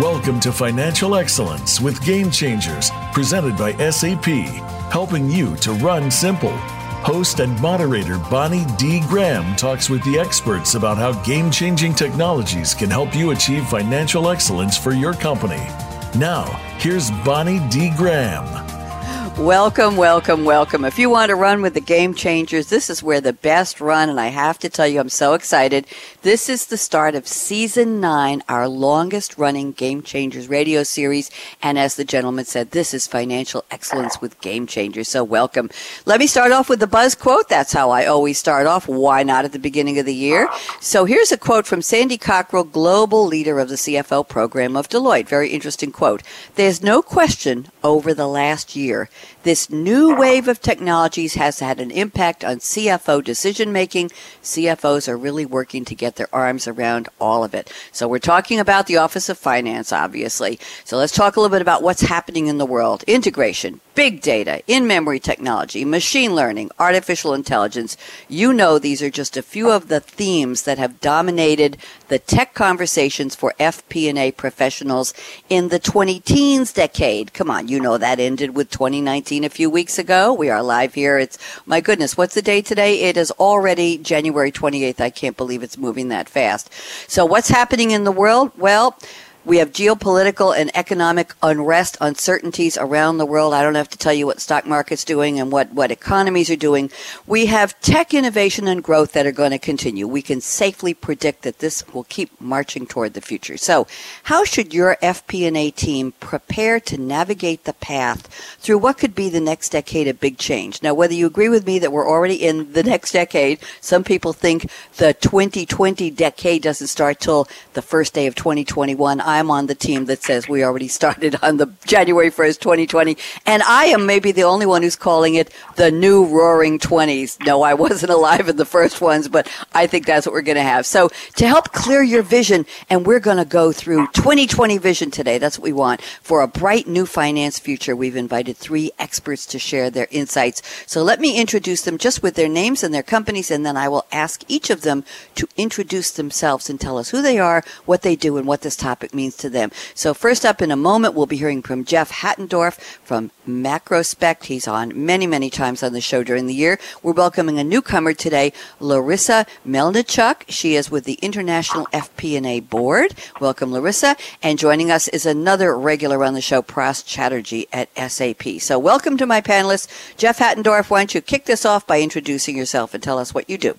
Welcome to Financial Excellence with Game Changers, presented by SAP, helping you to run simple. Host and moderator Bonnie D. Graham talks with the experts about how game changing technologies can help you achieve financial excellence for your company. Now, here's Bonnie D. Graham. Welcome, welcome, welcome. If you want to run with the game changers, this is where the best run. And I have to tell you, I'm so excited. This is the start of season nine, our longest running game changers radio series. And as the gentleman said, this is financial excellence with game changers. So welcome. Let me start off with the buzz quote. That's how I always start off. Why not at the beginning of the year? So here's a quote from Sandy Cockrell, global leader of the CFO program of Deloitte. Very interesting quote. There's no question over the last year this new wave of technologies has had an impact on CFO decision making. CFOs are really working to get their arms around all of it. So we're talking about the Office of Finance, obviously. So let's talk a little bit about what's happening in the world. Integration, big data, in memory technology, machine learning, artificial intelligence. You know, these are just a few of the themes that have dominated the tech conversations for FP&A professionals in the 20 teens decade. Come on, you know that ended with 2019 a few weeks ago. We are live here. It's, my goodness, what's the date today? It is already January 28th. I can't believe it's moving that fast. So what's happening in the world? Well, we have geopolitical and economic unrest, uncertainties around the world. I don't have to tell you what stock market's doing and what, what economies are doing. We have tech innovation and growth that are going to continue. We can safely predict that this will keep marching toward the future. So, how should your FP&A team prepare to navigate the path through what could be the next decade of big change? Now, whether you agree with me that we're already in the next decade, some people think the 2020 decade doesn't start till the first day of 2021. I'm on the team that says we already started on the January 1st, 2020. And I am maybe the only one who's calling it the new roaring 20s. No, I wasn't alive in the first ones, but I think that's what we're going to have. So to help clear your vision, and we're going to go through 2020 vision today. That's what we want for a bright new finance future. We've invited three experts to share their insights. So let me introduce them just with their names and their companies, and then I will ask each of them to introduce themselves and tell us who they are, what they do, and what this topic means means to them. So first up in a moment, we'll be hearing from Jeff Hattendorf from Macrospect. He's on many, many times on the show during the year. We're welcoming a newcomer today, Larissa Melnichuk. She is with the International FP&A Board. Welcome, Larissa. And joining us is another regular on the show, Pras Chatterjee at SAP. So welcome to my panelists. Jeff Hattendorf, why don't you kick this off by introducing yourself and tell us what you do?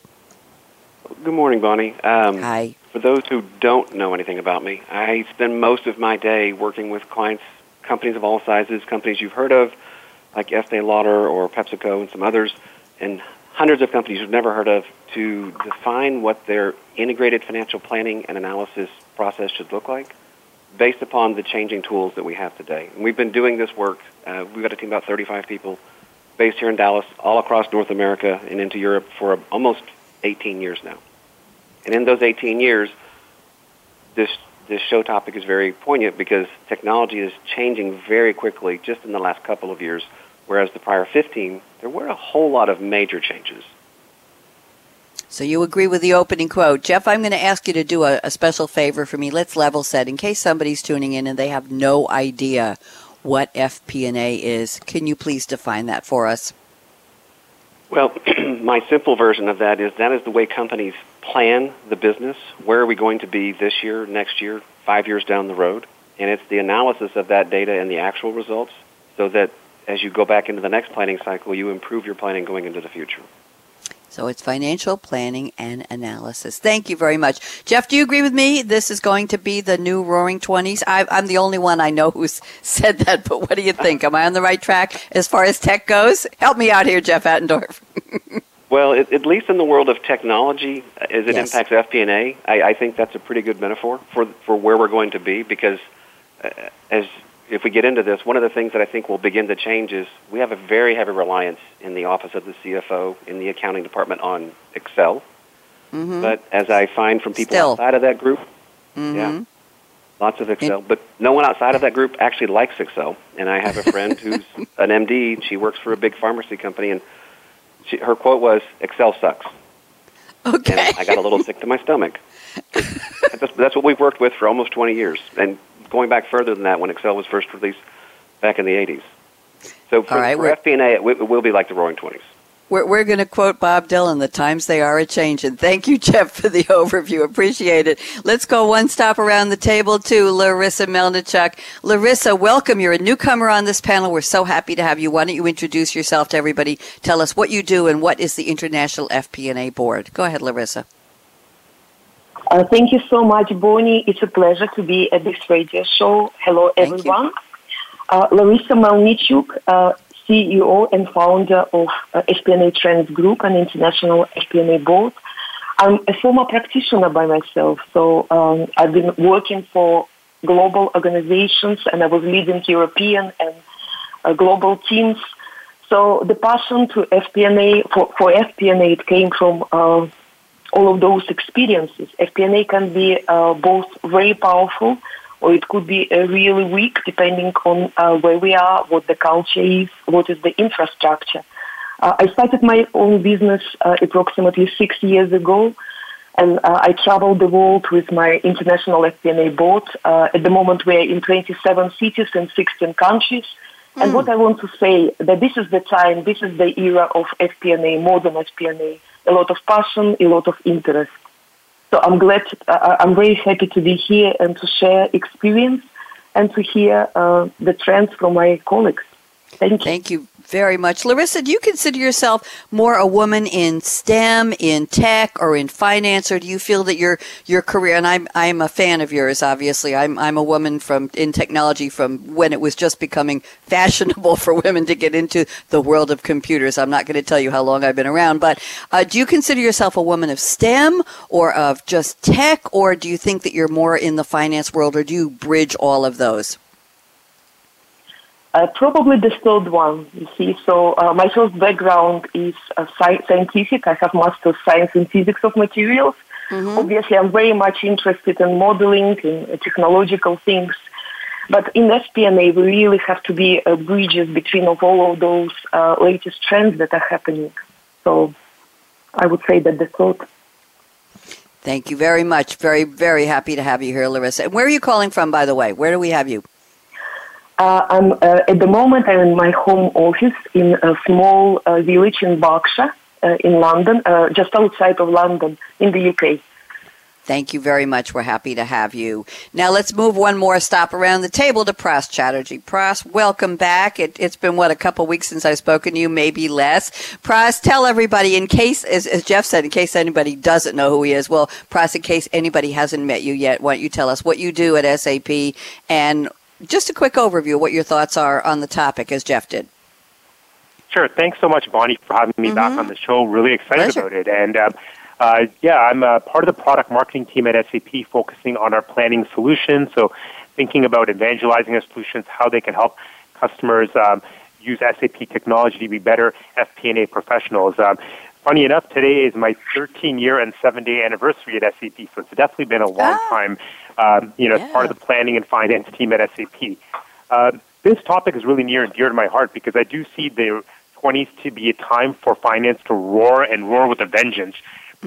Good morning, Bonnie. Um, Hi. For those who don't know anything about me, I spend most of my day working with clients, companies of all sizes, companies you've heard of, like Estee Lauder or PepsiCo and some others, and hundreds of companies you've never heard of to define what their integrated financial planning and analysis process should look like based upon the changing tools that we have today. And we've been doing this work. Uh, we've got a team of about 35 people based here in Dallas, all across North America and into Europe for almost 18 years now. And in those 18 years, this this show topic is very poignant because technology is changing very quickly just in the last couple of years, whereas the prior 15, there were a whole lot of major changes. So you agree with the opening quote. Jeff, I'm going to ask you to do a, a special favor for me. Let's level set in case somebody's tuning in and they have no idea what FP&A is. Can you please define that for us? Well, my simple version of that is that is the way companies plan the business. Where are we going to be this year, next year, five years down the road? And it's the analysis of that data and the actual results so that as you go back into the next planning cycle, you improve your planning going into the future. So it's financial planning and analysis. Thank you very much. Jeff, do you agree with me? This is going to be the new roaring 20s. I, am the only one I know who's said that, but what do you think? Am I on the right track as far as tech goes? Help me out here, Jeff Hattendorf. well, it, at least in the world of technology, as it yes. impacts FP&A, I, I think that's a pretty good metaphor for, for where we're going to be because uh, as if we get into this, one of the things that I think will begin to change is we have a very heavy reliance in the office of the CFO, in the accounting department on Excel. Mm-hmm. But as I find from people Still. outside of that group, mm-hmm. yeah, lots of Excel. It, but no one outside of that group actually likes Excel. And I have a friend who's an MD. She works for a big pharmacy company, and she, her quote was, "Excel sucks." Okay. And I got a little sick to my stomach. that's, that's what we've worked with for almost 20 years. And going back further than that when Excel was first released back in the 80s. So for, All right, for FP&A, it, wi- it will be like the Roaring Twenties. We're, we're going to quote Bob Dylan, the times they are a changing. Thank you, Jeff, for the overview. Appreciate it. Let's go one stop around the table to Larissa Melnichuk. Larissa, welcome. You're a newcomer on this panel. We're so happy to have you. Why don't you introduce yourself to everybody? Tell us what you do and what is the International FP&A Board. Go ahead, Larissa. Uh, thank you so much, Bonnie. It's a pleasure to be at this radio show. Hello, everyone. Uh, Larissa Melnichuk, uh, CEO and founder of uh, FP&A Trends Group and International FP&A Board. I'm a former practitioner by myself, so um, I've been working for global organizations and I was leading European and uh, global teams. So the passion to FP&A for, for FP&A it came from uh, all of those experiences. FP&A can be uh, both very powerful or it could be really weak depending on uh, where we are, what the culture is, what is the infrastructure. Uh, I started my own business uh, approximately six years ago, and uh, I traveled the world with my international FP&A board. Uh, at the moment, we're in 27 cities in 16 countries. And what I want to say that this is the time, this is the era of FP&A, modern FP&A. A lot of passion, a lot of interest. So I'm glad, uh, I'm very happy to be here and to share experience and to hear uh, the trends from my colleagues. Thank you. Thank you very much. Larissa, do you consider yourself more a woman in STEM, in tech, or in finance, or do you feel that your your career and I'm I'm a fan of yours, obviously. I'm I'm a woman from in technology from when it was just becoming fashionable for women to get into the world of computers. I'm not going to tell you how long I've been around, but uh, do you consider yourself a woman of STEM or of just tech, or do you think that you're more in the finance world, or do you bridge all of those? Uh, probably the third one, you see. So uh, my first background is uh, sci- scientific. I have master's science and physics of materials. Obviously, I'm very much interested in modeling, in uh, technological things. But in FP&A, we really have to be uh, bridges between of all of those uh, latest trends that are happening. So I would say that the third. Thank you very much. Very, very happy to have you here, Larissa. And where are you calling from, by the way? Where do we have you? Uh, I'm uh, at the moment. I'm in my home office in a small uh, village in Berkshire, uh, in London, just outside of London, in the UK. Thank you very much. We're happy to have you. Now let's move one more stop around the table to Pras Chatterjee. Pras, welcome back. It, it's been, what, a couple weeks since I've spoken to you, maybe less. Pras, tell everybody, in case, as, as Jeff said, in case anybody doesn't know who he is, well, Pras, in case anybody hasn't met you yet, why don't you tell us what you do at SAP and just a quick overview of what your thoughts are on the topic, as Jeff did. Sure. Thanks so much, Bonnie, for having me back on the show. Really excited Pleasure. about it. And um, uh, yeah, I'm uh, part of the product marketing team at SAP, focusing on our planning solutions. So, thinking about evangelizing our solutions, how they can help customers um, use SAP technology to be better FP&A professionals. Um, funny enough, today is my 13 year and seven day anniversary at SAP, so it's definitely been a long Ah. time. Um, you know, as part of the planning and finance team at SAP. Uh, this topic is really near and dear to my heart because I do see the 20s to be a time for finance to roar and roar with a vengeance.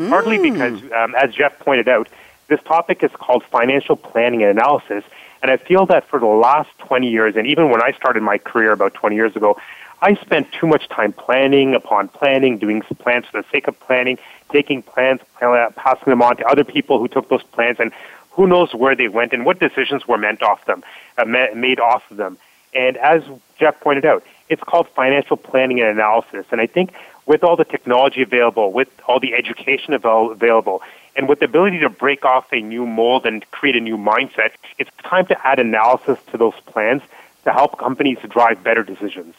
Partly because, um, as Jeff pointed out, this topic is called financial planning and analysis. And I feel that for the last 20 years, and even when I started my career about 20 years ago, I spent too much time planning upon planning, doing plans for the sake of planning, taking plans, passing them on to other people who took those plans, and who knows where they went and what decisions were meant off them, uh, made off of them. And as Jeff pointed out, it's called financial planning and analysis. And I think with all the technology available, with all the education avail- available, and with the ability to break off a new mold and create a new mindset, it's time to add analysis to those plans to help companies drive better decisions.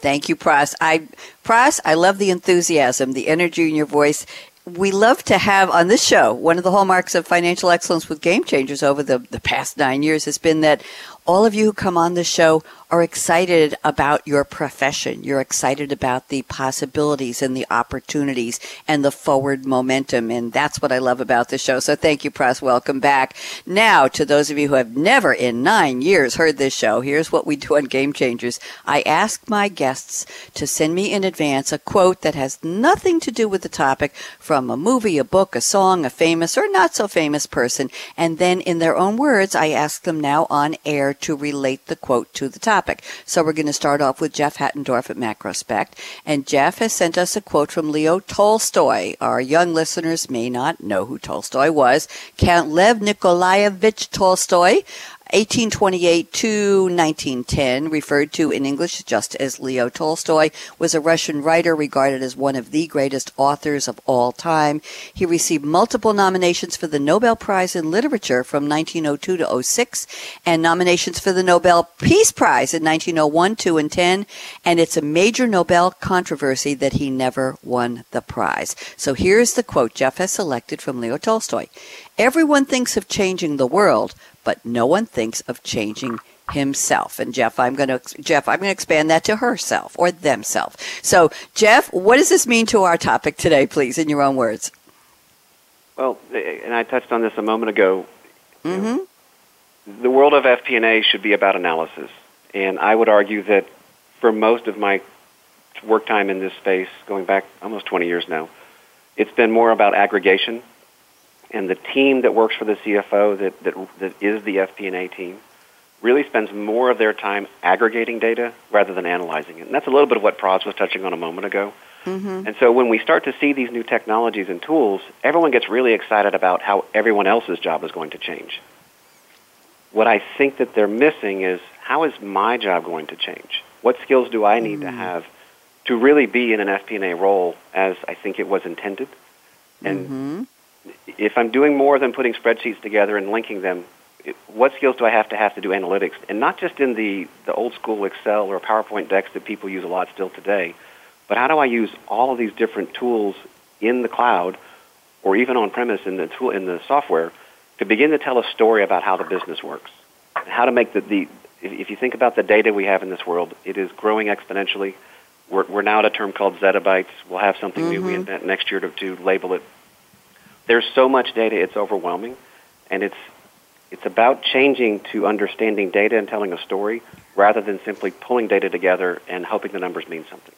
Thank you, Pras. I, Pras, I love the enthusiasm, the energy in your voice. We love to have on this show, one of the hallmarks of financial excellence with game changers over the, the past nine years has been that all of you who come on the show are excited about your profession. You're excited about the possibilities and the opportunities and the forward momentum. And that's what I love about the show. So thank you, Pras. Welcome back. Now, to those of you who have never in nine years heard this show, here's what we do on Game Changers. I ask my guests to send me in advance a quote that has nothing to do with the topic from a movie, a book, a song, a famous or not so famous person. And then in their own words, I ask them now on air to relate the quote to the topic. So we're going to start off with Jeff Hattendorf at Macrospect. And Jeff has sent us a quote from Leo Tolstoy. Our young listeners may not know who Tolstoy was. Count Lev Nikolaevich Tolstoy 1828 to 1910, referred to in English just as Leo Tolstoy, was a Russian writer regarded as one of the greatest authors of all time. He received multiple nominations for the Nobel Prize in Literature from 1902 to 06 and nominations for the Nobel Peace Prize in 1901, 2, and 10. And it's a major Nobel controversy that he never won the prize. So here's the quote Jeff has selected from Leo Tolstoy. Everyone thinks of changing the world, but no one thinks of changing himself. And Jeff, I'm going to Jeff, I'm going to expand that to herself or themself. So, Jeff, what does this mean to our topic today, please, in your own words? Well, and I touched on this a moment ago. Mm-hmm. The world of FP&A should be about analysis, and I would argue that for most of my work time in this space, going back almost 20 years now, it's been more about aggregation and the team that works for the CFO that, that, that is the FP&A team really spends more of their time aggregating data rather than analyzing it. And that's a little bit of what Pras was touching on a moment ago. Mm-hmm. And so when we start to see these new technologies and tools, everyone gets really excited about how everyone else's job is going to change. What I think that they're missing is how is my job going to change? What skills do I need Mm. to have to really be in an FP&A role as I think it was intended? And Mm-hmm. If I'm doing more than putting spreadsheets together and linking them, what skills do I have to have to do analytics? And not just in the, the old school Excel or PowerPoint decks that people use a lot still today, but how do I use all of these different tools in the cloud or even on premise in the tool in the software to begin to tell a story about how the business works and how to make the, the if, if you think about the data we have in this world, it is growing exponentially. We're, we're now at a term called zettabytes. We'll have something new we Mhm. invent next year to, to label it there's so much data it's overwhelming and it's it's about changing to understanding data and telling a story rather than simply pulling data together and hoping the numbers mean something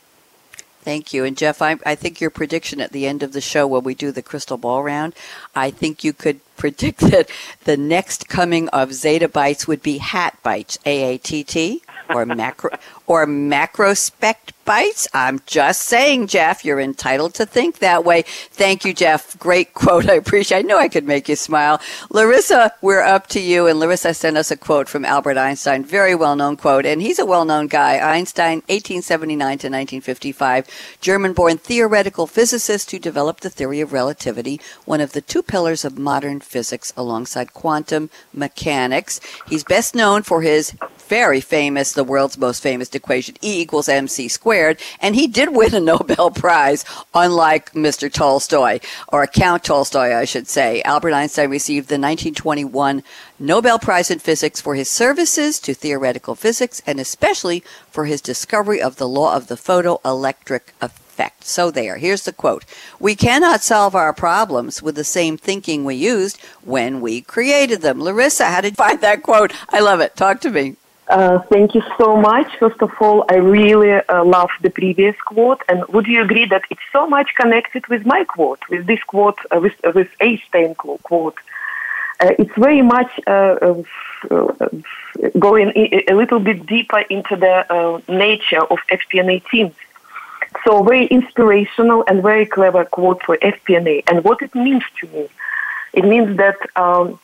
Thank you. And Jeff, I, I think your prediction at the end of the show when we do the crystal ball round, I think you could predict that the next coming of Zeta Bytes would be Hat Bytes, A A T T, or macro or macrospect bites. I'm just saying, Jeff, you're entitled to think that way. Thank you, Jeff. Great quote. I appreciate. I know I could make you smile. Larissa, we're up to you. And Larissa sent us a quote from Albert Einstein, very well-known quote, and he's a well-known guy. Einstein, 1879 to 1955, German-born theoretical physicist who developed the theory of relativity, one of the two pillars of modern physics alongside quantum mechanics. He's best known for his very famous, the world's most famous equation, E equals mc squared, and he did win a Nobel Prize, unlike Mr. Tolstoy, or Count Tolstoy, I should say. Albert Einstein received the 1921 Nobel Prize in Physics for his services to theoretical physics, and especially for his discovery of the law of the photoelectric effect. So there, here's the quote. We cannot solve our problems with the same thinking we used when we created them. Larissa, how did you find that quote? I love it. Talk to me. Uh, thank you so much. First of all, I really uh, love the previous quote, and would you agree that it's so much connected with my quote, with this quote, uh, with uh, with Einstein quote? Uh, it's very much uh, uh, going a little bit deeper into the nature of FP&A teams. So very inspirational and very clever quote for FP&A, and what it means to me. It means that. Um,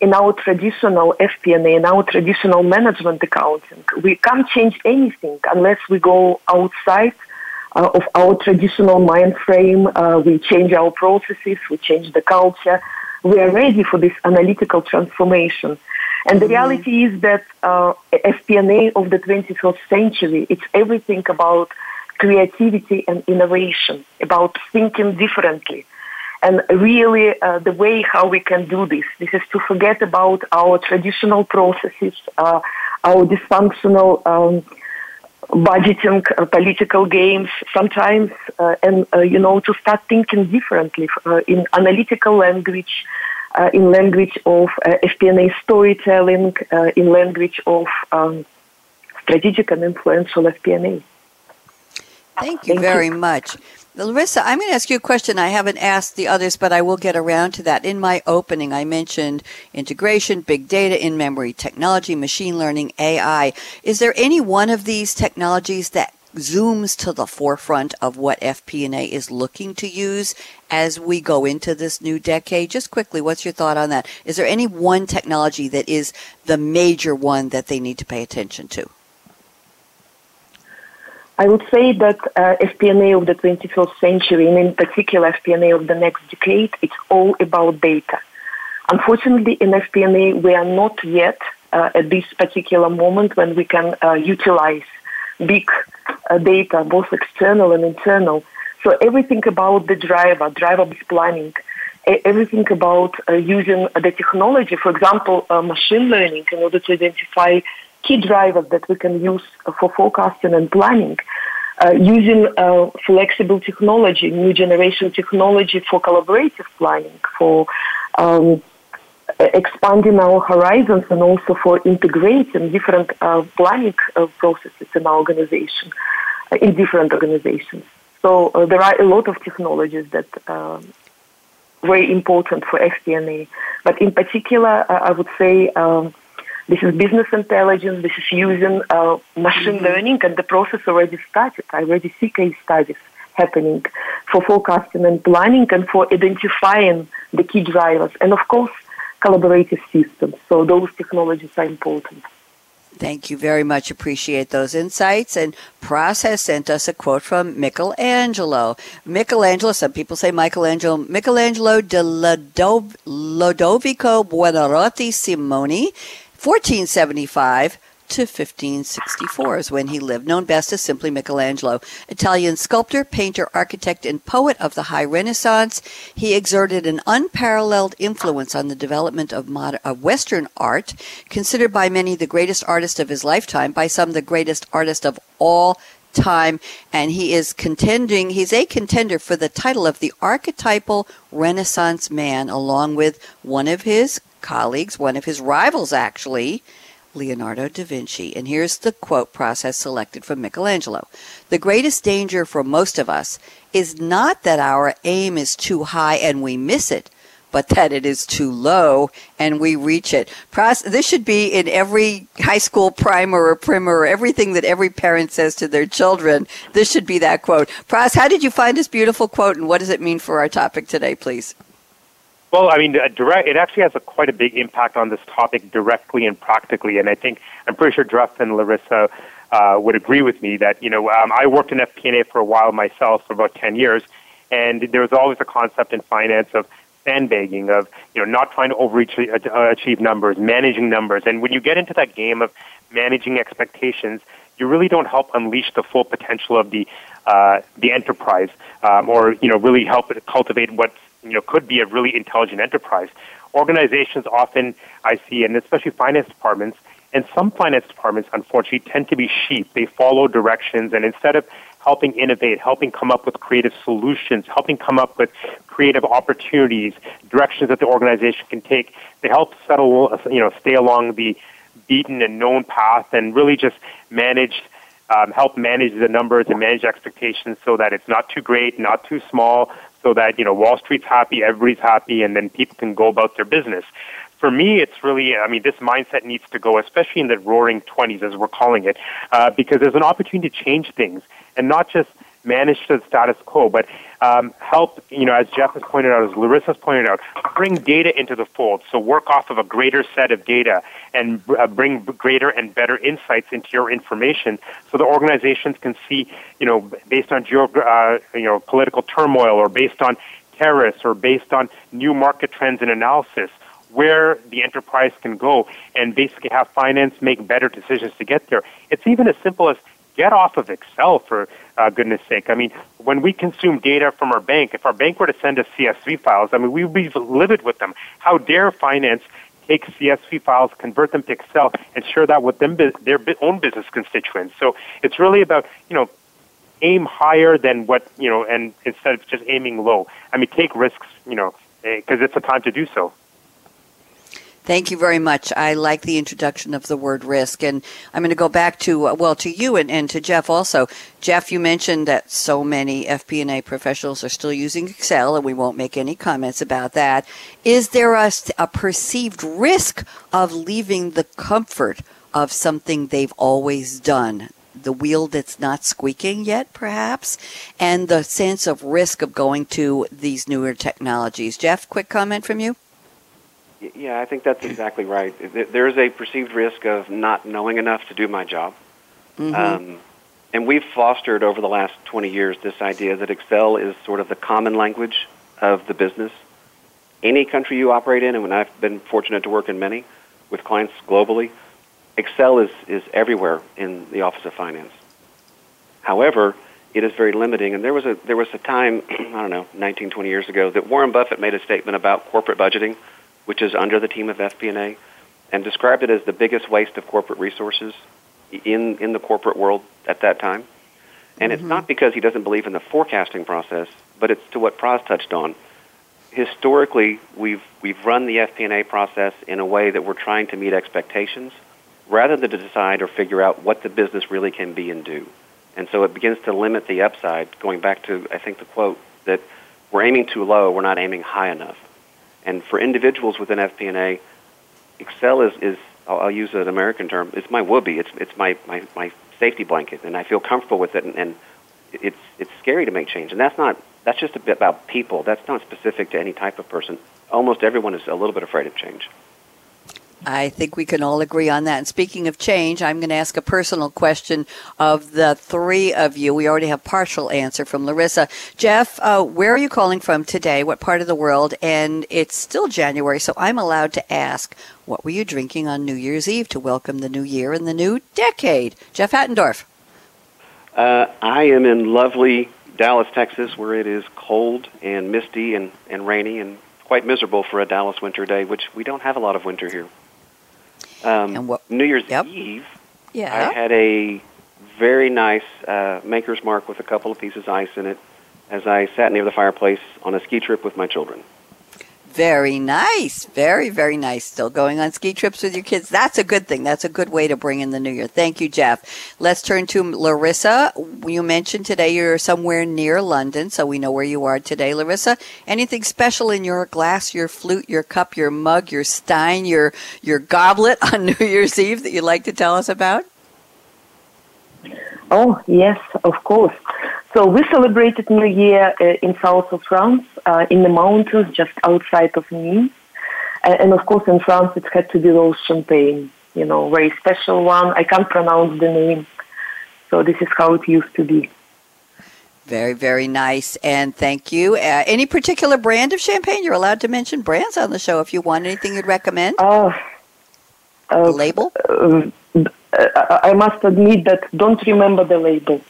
in our traditional FP&A, in our traditional management accounting, we can't change anything unless we go outside uh, of our traditional mind frame. Uh, we change our processes, we change the culture. We are ready for this analytical transformation. And the Mm-hmm. reality is that uh, FP&A of the 21st century, it's everything about creativity and innovation, about thinking differently. And really, uh, the way how we can do this, this is to forget about our traditional processes, uh, our dysfunctional um, budgeting, uh, political games sometimes, uh, and uh, you know to start thinking differently uh, in analytical language, uh, in language of uh, FP&A storytelling, in language of um, strategic and influential FP&A. Thank you Thank very you. much. Larissa, I'm going to ask you a question I haven't asked the others, but I will get around to that. In my opening, I mentioned integration, big data, in memory technology, machine learning, AI. Is there any one of these technologies that zooms to the forefront of what FP&A is looking to use as we go into this new decade? Just quickly, what's your thought on that? Is there any one technology that is the major one that they need to pay attention to? I would say that uh, FP&A of the 21st century, and in particular FP&A of the next decade, it's all about data. Unfortunately, in FP&A, we are not yet uh, at this particular moment when we can uh, utilize big uh, data, both external and internal. So everything about the driver, driver-based planning, everything about uh, using the technology, for example, uh, machine learning, in order to identify key drivers that we can use for forecasting and planning. Uh, using uh, flexible technology, new generation technology for collaborative planning, for um, expanding our horizons and also for integrating different uh, planning uh, processes in our organization, uh, in different organizations. So uh, there are a lot of technologies that are um, very important for FP&A. But in particular, I would say um, this is business intelligence. This is using uh, machine mm-hmm. learning, and the process already started. I already see case studies happening for forecasting and planning, and for identifying the key drivers, and of course, collaborative systems. So those technologies are important. Thank you very much. Appreciate those insights. And Pras sent us a quote from Michelangelo. Michelangelo, some people say Michelangelo, Michelangelo de Lodovico Buonarroti Simoni 1475 to 1564 is when he lived, known best as simply Michelangelo. Italian sculptor, painter, architect, and poet of the High Renaissance, he exerted an unparalleled influence on the development of, modern, of Western art, considered by many the greatest artist of his lifetime, by some the greatest artist of all time, and he is contending, he's a contender for the title of the archetypal Renaissance man, along with one of his colleagues, one of his rivals actually, Leonardo da Vinci. And here's the quote Pras selected from Michelangelo. The greatest danger for most of us is not that our aim is too high and we miss it, but that it is too low and we reach it. This should be in every high school primer or primer, or everything that every parent says to their children. This should be that quote. Pras, how did you find this beautiful quote and what does it mean for our topic today, please? Well, I mean, direct, it actually has a, quite a big impact on this topic directly and practically. And I think, I'm pretty sure Jeff and Larissa uh, would agree with me that, you know, um, I worked in FP&A for a while myself, for about 10 years, and there was always a concept in finance of sandbagging, of, you know, not trying to overreach, uh, numbers, managing numbers. And when you get into that game of managing expectations, you really don't help unleash the full potential of the uh, the enterprise, um, or you know, really help it cultivate what you know, could be a really intelligent enterprise. Organizations often, I see, and especially finance departments, and some finance departments, unfortunately, tend to be sheep. They follow directions, and instead of helping innovate, helping come up with creative solutions, helping come up with creative opportunities, directions that the organization can take, they help settle, you know, stay along the beaten and known path, and really just manage um, help manage the numbers and manage expectations so that it's not too great, not too small, so that you know Wall Street's happy, everybody's happy, and then people can go about their business. For me, it's really, I mean, this mindset needs to go, especially in the roaring 20s, as we're calling it, uh, because there's an opportunity to change things and not just manage the status quo, but um, help, you know, as Jeff has pointed out, as Larissa's pointed out, bring data into the fold. So work off of a greater set of data and uh, bring greater and better insights into your information so the organizations can see, you know, based on geo, uh, you know, political turmoil or based on terrorists or based on new market trends and analysis where the enterprise can go and basically have finance make better decisions to get there. It's even as simple as get off of Excel for uh, goodness sake. I mean, when we consume data from our bank, if our bank were to send us CSV files, I mean, we would be livid with them. How dare finance take CSV files, convert them to Excel, and share that with them their own business constituents. So it's really about you know aim higher than what you know, and instead of just aiming low. I mean, take risks, you know, because it's a time to do so. Thank you very much. I like the introduction of the word risk. And I'm going to go back to, uh, well, to you and, and to Jeff also. Jeff, you mentioned that so many FP&A professionals are still using Excel, and we won't make any comments about that. Is there a, a perceived risk of leaving the comfort of something they've always done? The wheel that's not squeaking yet, perhaps, and the sense of risk of going to these newer technologies. Jeff, quick comment from you? Yeah, I think that's exactly right. There is a perceived risk of not knowing enough to do my job. Mm-hmm. Um, and we've fostered over the last 20 years this idea that Excel is sort of the common language of the business. Any country you operate in, and when I've been fortunate to work in many with clients globally, Excel is, is everywhere in the Office of Finance. However, it is very limiting. And there was a there was a time, I don't know, 19, 20 years ago, that Warren Buffett made a statement about corporate budgeting which is under the team of FP&A, and described it as the biggest waste of corporate resources in, in the corporate world at that time. And mm-hmm. it's not because he doesn't believe in the forecasting process, but it's to what Pras touched on. Historically, we've, we've run the FP&A process in a way that we're trying to meet expectations rather than to decide or figure out what the business really can be and do. And so it begins to limit the upside, going back to, I think, the quote that we're aiming too low, we're not aiming high enough. And for individuals within FP&A, Excel is, is I'll, use an American term, it's my woobie. It's, it's my, my, my safety blanket, and I feel comfortable with it. And, and it's, it's scary to make change. And that's not, that's just a bit about people. That's not specific to any type of person. Almost everyone is a little bit afraid of change. I think we can all agree on that. And speaking of change, I'm going to ask a personal question of the three of you. We already have partial answer from Larissa. Jeff, uh, where are you calling from today? What part of the world? And it's still January, so I'm allowed to ask, what were you drinking on New Year's Eve to welcome the new year and the new decade? Jeff Hattendorf. Uh, I am in lovely Dallas, Texas, where it is cold and misty and, and rainy and quite miserable for a Dallas winter day, which we don't have a lot of winter here. Um, and what, New Year's yep. Eve, yeah. I had a very nice uh, Maker's Mark with a couple of pieces of ice in it as I sat near the fireplace on a ski trip with my children. Very nice. Very, very nice. Still going on ski trips with your kids. That's a good thing. That's a good way to bring in the new year. Thank you, Jeff. Let's turn to Larissa. You mentioned today you're somewhere near London, so we know where you are today, Larissa. Anything special in your glass, your flute, your cup, your mug, your stein, your, your goblet on New Year's Eve that you'd like to tell us about? Oh, yes, of course. So we celebrated New Year uh, in south of France, uh, in the mountains just outside of Nice. Uh, and of course, in France, it had to be rose champagne, you know, very special one. I can't pronounce the name. So this is how it used to be. Very, very nice. And thank you. Uh, any particular brand of champagne? You're allowed to mention brands on the show if you want. Anything you'd recommend? Uh, uh, label? Uh, I must admit that don't remember the label.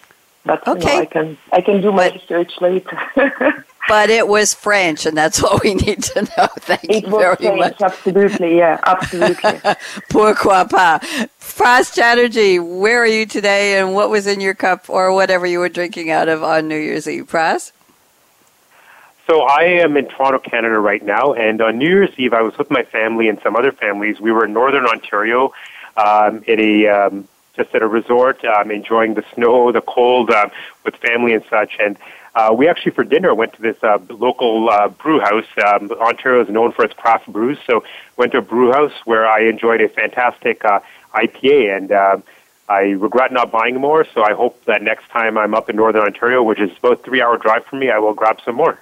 But okay. You know, I can I can do my but, research later. but it was French, and that's what we need to know. Thank it you very French, much. Absolutely, yeah, absolutely. Pourquoi pas? Pras Chatterjee, where are you today, and what was in your cup or whatever you were drinking out of on New Year's Eve, Pras? So I am in Toronto, Canada right now, and on New Year's Eve I was with my family and some other families. We were in Northern Ontario um, at a um, just at a resort, um, enjoying the snow, the cold, uh, with family and such. And uh, we actually, for dinner, went to this uh, local uh, brew house. Um, Ontario is known for its craft brews, so went to a brew house where I enjoyed a fantastic uh, IPA. And uh, I regret not buying more, so I hope that next time I'm up in Northern Ontario, which is about three-hour drive from me, I will grab some more.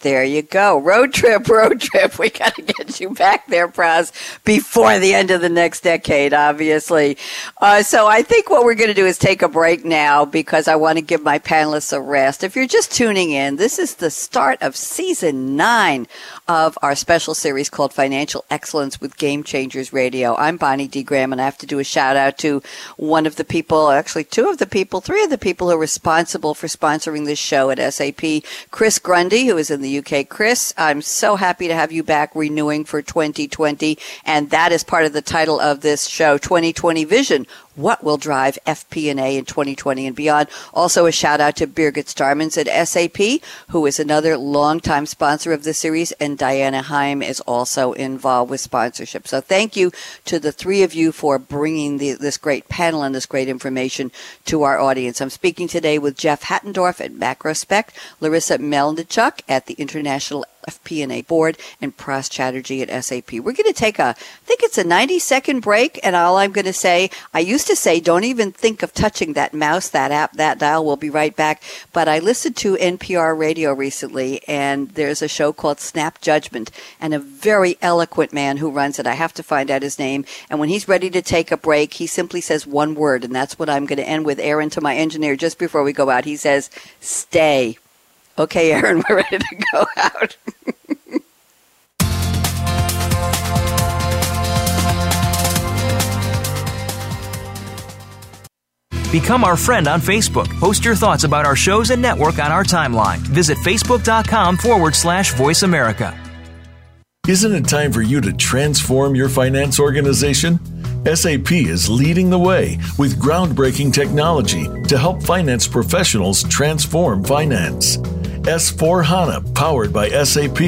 There you go. Road trip, road trip. We got to get you back there, Pras, before the end of the next decade, obviously. Uh, so I think what we're going to do is take a break now because I want to give my panelists a rest. If you're just tuning in, this is the start of season nine of our special series called Financial Excellence with Game Changers Radio. I'm Bonnie D. Graham, and I have to do a shout out to one of the people, actually two of the people, three of the people who are responsible for sponsoring this show at SAP, Chris Grundy, who is in the the UK. Chris, I'm so happy to have you back renewing for 2020. And that is part of the title of this show, 2020 Vision what will drive FP&A in 2020 and beyond. Also, a shout out to Birgit Starmans at SAP, who is another longtime sponsor of the series, and Diana Heim is also involved with sponsorship. So, thank you to the three of you for bringing the, this great panel and this great information to our audience. I'm speaking today with Jeff Hattendorf at Macrospect, Larissa Melnichuk at the International FP&A board and Pras Chatterjee at SAP. We're going to take a, I think it's a 90 second break, and all I'm going to say, I used to say, don't even think of touching that mouse, that app, that dial. We'll be right back. But I listened to NPR radio recently, and there's a show called Snap Judgment, and a very eloquent man who runs it. I have to find out his name. And when he's ready to take a break, he simply says one word, and that's what I'm going to end with. Aaron, to my engineer, just before we go out, he says, stay. Okay, Aaron, we're ready to go out. Become our friend on Facebook. Post your thoughts about our shows and network on our timeline. Visit facebook.com forward slash voice America. Isn't it time for you to transform your finance organization? SAP is leading the way with groundbreaking technology to help finance professionals transform finance. S4 HANA, powered by SAP,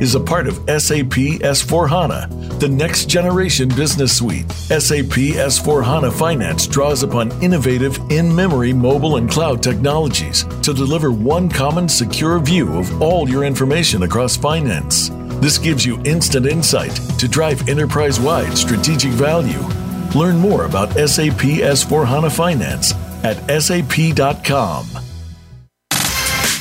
is a part of SAP S4 HANA, the next generation business suite. SAP S4 HANA Finance draws upon innovative in memory mobile and cloud technologies to deliver one common secure view of all your information across finance. This gives you instant insight to drive enterprise wide strategic value. Learn more about SAP S4 HANA Finance at sap.com.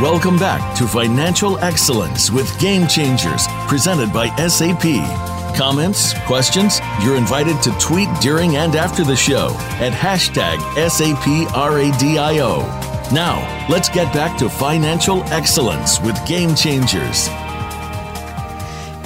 Welcome back to Financial Excellence with Game Changers, presented by SAP. Comments, questions? You're invited to tweet during and after the show at hashtag SAPRADIO. Now, let's get back to Financial Excellence with Game Changers.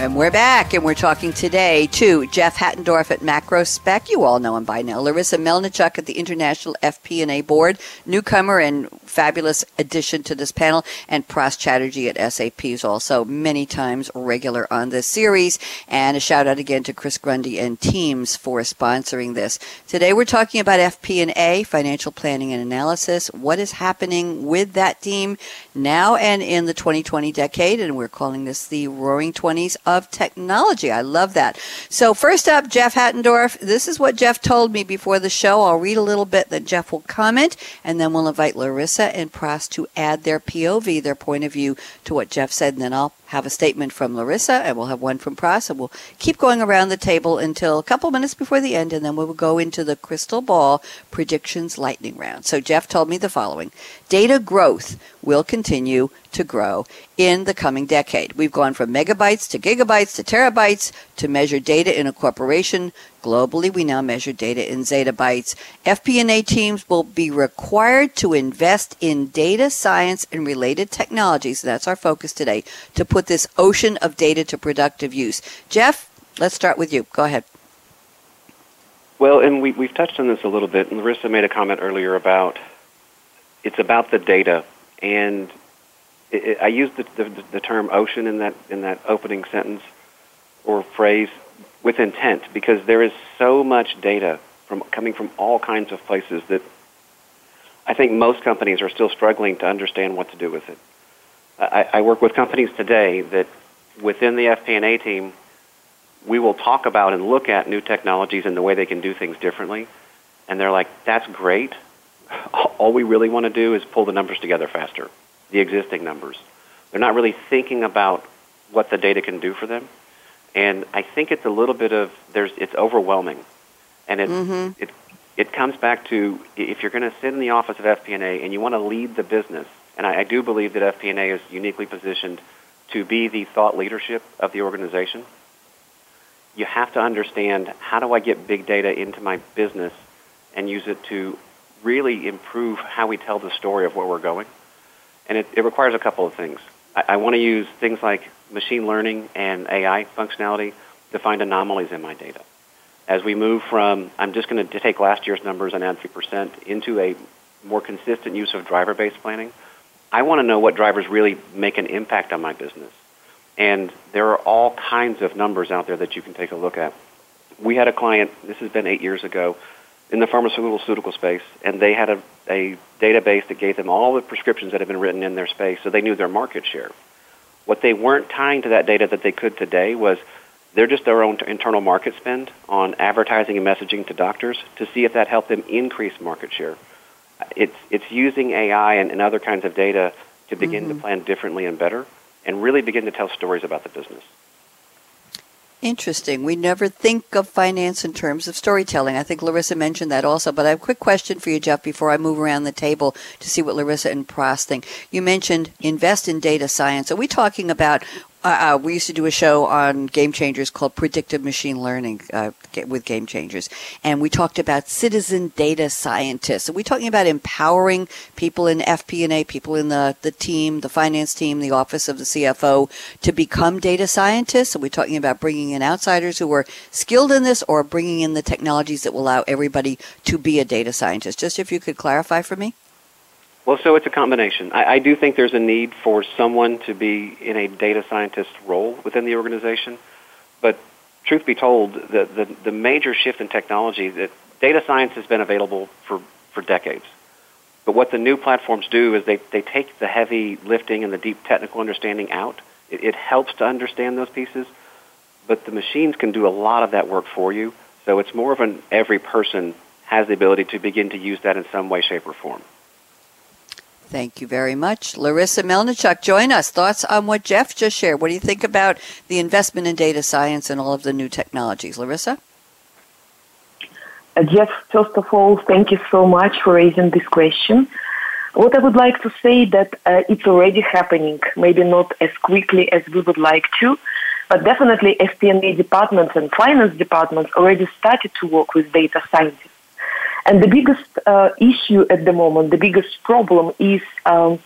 And we're back, and we're talking today to Jeff Hattendorf at Macrospect. You all know him by now. Larissa Melnichuk at the International FP&A Board, newcomer and fabulous addition to this panel, and Pras Chatterjee at SAP is also many times regular on this series. And a shout out again to Chris Grundy and teams for sponsoring this. Today we're talking about FP&A, financial planning and analysis. What is happening with that team now and in the 2020 decade? And we're calling this the Roaring Twenties of technology. I love that. So first up, Jeff Hattendorf. This is what Jeff told me before the show. I'll read a little bit, then Jeff will comment, and then we'll invite Larissa and Pras to add their POV, their point of view, to what Jeff said, and then I'll have a statement from Larissa, and we'll have one from Pras, and we'll keep going around the table until a couple minutes before the end, and then we will go into the crystal ball predictions lightning round. So Jeff told me the following: data growth will continue to grow in the coming decade. We've gone from megabytes to gigabytes to terabytes to measure data in a corporation. Globally, we now measure data in zettabytes. FP&A teams will be required to invest in data science and related technologies. That's our focus today to put this ocean of data to productive use. Jeff, let's start with you. Go ahead. Well, and we, we've touched on this a little bit. And Larissa made a comment earlier about it's about the data, and I used the, the, the term ocean in that in that opening sentence or phrase with intent because there is so much data from coming from all kinds of places that I think most companies are still struggling to understand what to do with it. I, I work with companies today that within the FP&A team, we will talk about and look at new technologies and the way they can do things differently. And they're like, that's great. All we really want to do is pull the numbers together faster, the existing numbers. They're not really thinking about what the data can do for them. And I think it's a little bit of there's it's overwhelming. And it mm-hmm. it it comes back to if you're going to sit in the office of FP&A and you want to lead the business – And I, I do believe that FP&A is uniquely positioned to be the thought leadership of the organization. You have to understand how do I get big data into my business and use it to really improve how we tell the story of where we're going. And it, it requires a couple of things. I, I want to use things like machine learning and AI functionality to find anomalies in my data. As we move from, I'm just going to take last year's numbers and add 3% into a more consistent use of driver based planning, I want to know what drivers really make an impact on my business. And there are all kinds of numbers out there that you can take a look at. We had a client, this has been eight years ago, in the pharmaceutical space, and they had a, a database that gave them all the prescriptions that had been written in their space, so they knew their market share. What they weren't tying to that data that they could today was they're just their own internal market spend on advertising and messaging to doctors to see if that helped them increase market share. It's, it's using AI and, and other kinds of data to begin mm-hmm. to plan differently and better and really begin to tell stories about the business. Interesting. We never think of finance in terms of storytelling. I think Larissa mentioned that also. But I have a quick question for you, Jeff, before I move around the table to see what Larissa and Pras think. You mentioned invest in data science. Are we talking about uh, uh, we used to do a show on Game Changers called Predictive Machine Learning uh, with Game Changers, and we talked about citizen data scientists. Are we talking about empowering people in FP&A, people in the, the team, the finance team, the office of the CFO to become data scientists? Are we talking about bringing in outsiders who are skilled in this or bringing in the technologies that will allow everybody to be a data scientist? Just if you could clarify for me. Well, so it's a combination. I, I do think there's a need for someone to be in a data scientist role within the organization, but truth be told, the, the, the major shift in technology that data science has been available for, for decades. But what the new platforms do is they, they take the heavy lifting and the deep technical understanding out. It, it helps to understand those pieces, but the machines can do a lot of that work for you. So it's more of an every person has the ability to begin to use that in some way, shape, or form. Thank you very much. Larissa Melnichuk, join us. Thoughts on what Jeff just shared? What do you think about the investment in data science and all of the new technologies? Larissa? Uh, Jeff, first of all, thank you so much for raising this question. What I would like to say that uh, it's already happening, maybe not as quickly as we would like to, but definitely FP&A departments and finance departments already started to work with data scientists. And the biggest uh, issue at the moment, the biggest problem is um,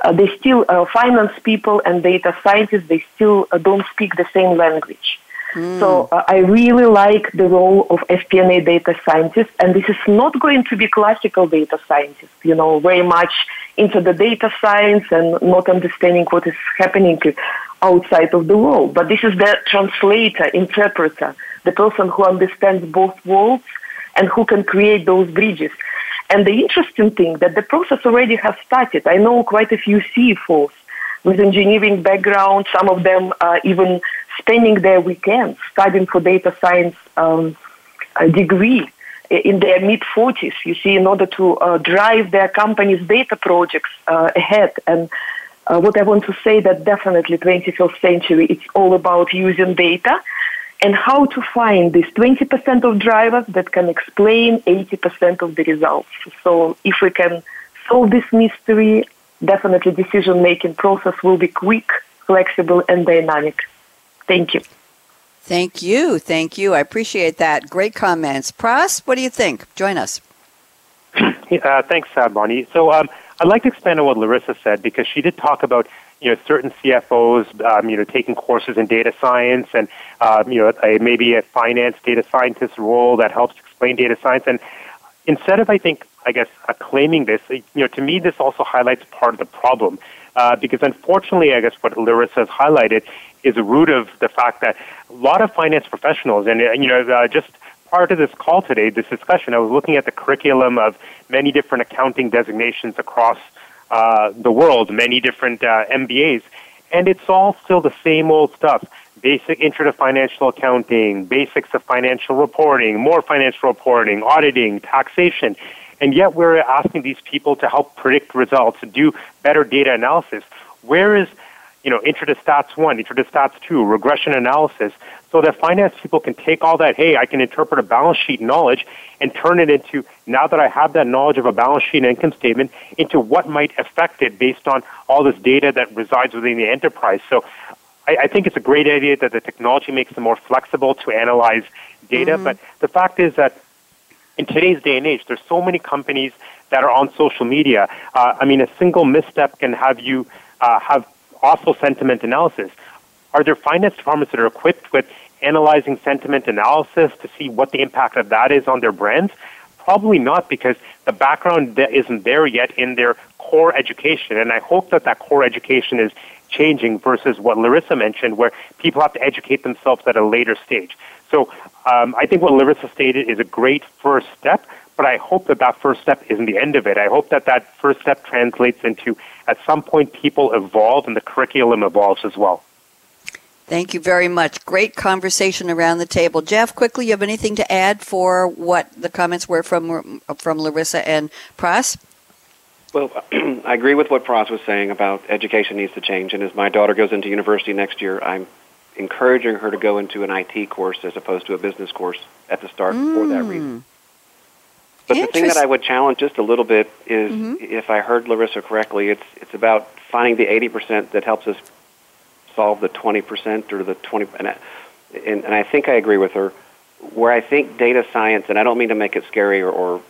uh, they still, uh, finance people and data scientists, they still uh, don't speak the same language. Mm. So uh, I really like the role of FP&A data scientists, and this is not going to be classical data scientists, you know, very much into the data science and not understanding what is happening outside of the world. But this is the translator, interpreter, the person who understands both worlds and who can create those bridges. And the interesting thing that the process already has started. I know quite a few CFOs with engineering background, some of them uh, even spending their weekends studying for data science um, degree in their mid 40s, you see, in order to uh, drive their company's data projects uh, ahead. And uh, what I want to say that definitely 21st century, it's all about using data and how to find this 20% of drivers that can explain 80% of the results. So if we can solve this mystery, definitely decision making process will be quick, flexible, and dynamic. Thank you. Thank you. Thank you. I appreciate that. Great comments. Pras, what do you think? Join us. Uh, thanks, uh, Bonnie. So um, I'd like to expand on what Larissa said because she did talk about you know certain CFOs um, you know taking courses in data science and um, you know a, maybe a finance data scientist role that helps explain data science. And instead of I think I guess uh, claiming this you know to me this also highlights part of the problem. Uh, because unfortunately I guess what Larissa has highlighted is the root of the fact that a lot of finance professionals and you know uh, just prior to this call today, this discussion, I was looking at the curriculum of many different accounting designations across uh, the world, many different uh, MBAs, and it's all still the same old stuff. Basic intro to financial accounting, basics of financial reporting, more financial reporting, auditing, taxation. And yet we're asking these people to help predict results, and do better data analysis. Where is you know, intro to stats one, intro to stats two, regression analysis, so that finance people can take all that, hey, I can interpret a balance sheet knowledge and turn it into, now that I have that knowledge of a balance sheet and income statement, into what might affect it based on all this data that resides within the enterprise. So I, I think it's a great idea that the technology makes them more flexible to analyze data, mm-hmm. but the fact is that in today's day and age, there's so many companies that are on social media. Uh, I mean, a single misstep can have you uh, have awful sentiment analysis. Are there finance departments that are equipped with analyzing sentiment analysis to see what the impact of that is on their brands? Probably not because the background isn't there yet in their core education. And I hope that that core education is changing versus what Larissa mentioned, where people have to educate themselves at a later stage. So um, I think what Larissa stated is a great first step, but I hope that that first step isn't the end of it. I hope that that first step translates into at some point people evolve and the curriculum evolves as well. Thank you very much. Great conversation around the table. Jeff, quickly, you have anything to add for what the comments were from from Larissa and Pras? Well, I agree with what Pras was saying about education needs to change. And as my daughter goes into university next year, I'm encouraging her to go into an IT course as opposed to a business course at the start mm. for that reason. But the thing that I would challenge just a little bit is, mm-hmm. if I heard Larissa correctly, it's it's about finding the eighty percent that helps us solve the twenty percent or the twenty. And, I, and, and I think I agree with her. Where I think data science, and I don't mean to make it scary or, or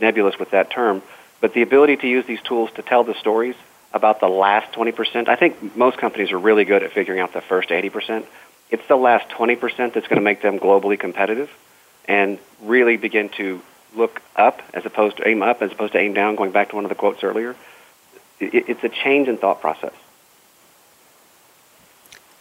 nebulous with that term, but the ability to use these tools to tell the stories about the last 20%. I think most companies are really good at figuring out the first 80%. It's the last 20% that's going to make them globally competitive and really begin to look up as opposed to aim up as opposed to aim down, going back to one of the quotes earlier. It's a change in thought process.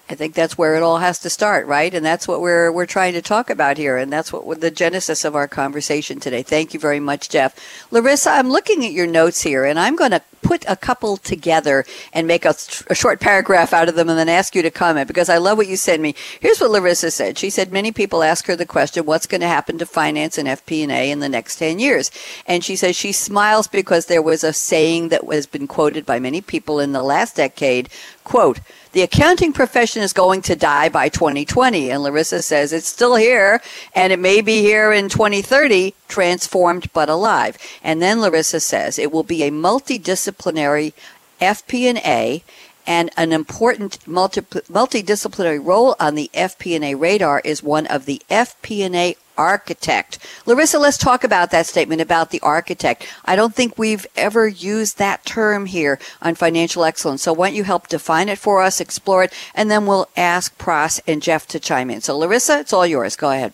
I think that's where it all has to start, right? And that's what we're we're trying to talk about here, and that's what the genesis of our conversation today. Thank you very much, Jeff. Larissa, I'm looking at your notes here, and I'm going to put a couple together and make a, a, short paragraph out of them, and then ask you to comment because I love what you sent me. Here's what Larissa said. She said many people ask her the question, "What's going to happen to finance and FP&A in the next ten years?" And she says she smiles because there was a saying that has been quoted by many people in the last decade. Quote the accounting profession is going to die by 2020. And Larissa says it's still here and it may be here in 2030, transformed but alive. And then Larissa says it will be a multidisciplinary FP&A and an important multi- multidisciplinary role on the FP&A radar is one of the FP&A architect. Larissa, let's talk about that statement about the architect. I don't think we've ever used that term here on financial excellence. So why don't you help define it for us, explore it, and then we'll ask Pras and Jeff to chime in. So Larissa, it's all yours. Go ahead.